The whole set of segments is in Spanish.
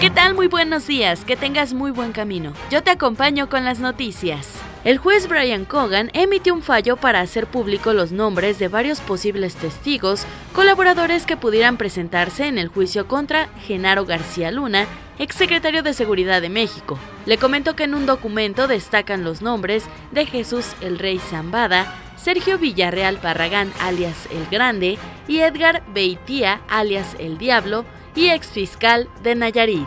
¿Qué tal? Muy buenos días. Que tengas muy buen camino. Yo te acompaño con las noticias. El juez Brian Cogan emitió un fallo para hacer público los nombres de varios posibles testigos, colaboradores que pudieran presentarse en el juicio contra Genaro García Luna, exsecretario de Seguridad de México. Le comentó que en un documento destacan los nombres de Jesús el Rey Zambada, Sergio Villarreal Barragán alias El Grande y Edgar Beitía alias El Diablo y exfiscal de Nayarit.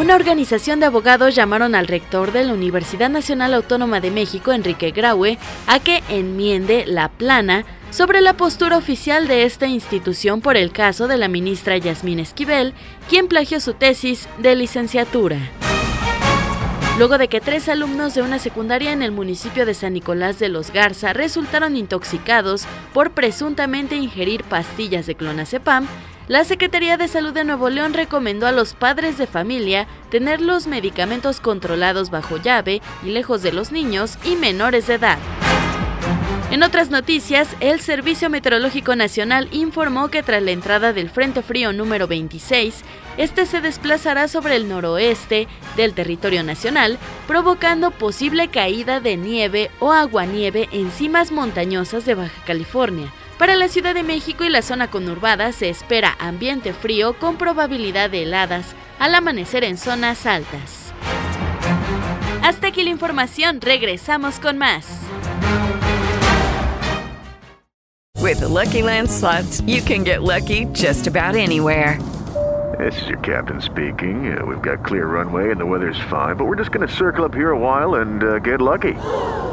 Una organización de abogados llamaron al rector de la Universidad Nacional Autónoma de México, Enrique Graue, a que enmiende la plana sobre la postura oficial de esta institución por el caso de la ministra Yasmín Esquivel, quien plagió su tesis de licenciatura. Luego de que tres alumnos de una secundaria en el municipio de San Nicolás de los Garza resultaron intoxicados por presuntamente ingerir pastillas de clonazepam, la Secretaría de Salud de Nuevo León recomendó a los padres de familia tener los medicamentos controlados bajo llave y lejos de los niños y menores de edad. En otras noticias, el Servicio Meteorológico Nacional informó que tras la entrada del Frente Frío número 26, este se desplazará sobre el noroeste del territorio nacional, provocando posible caída de nieve o aguanieve en cimas montañosas de Baja California. Para la Ciudad de México y la zona conurbada se espera ambiente frío con probabilidad de heladas al amanecer en zonas altas. Hasta aquí la información, regresamos con más. With the Lucky Land slots, you can get lucky just about anywhere. This is your captain speaking. Uh, we've got clear runway and the weather's fine, but we're just going to circle up here a while and uh, get lucky.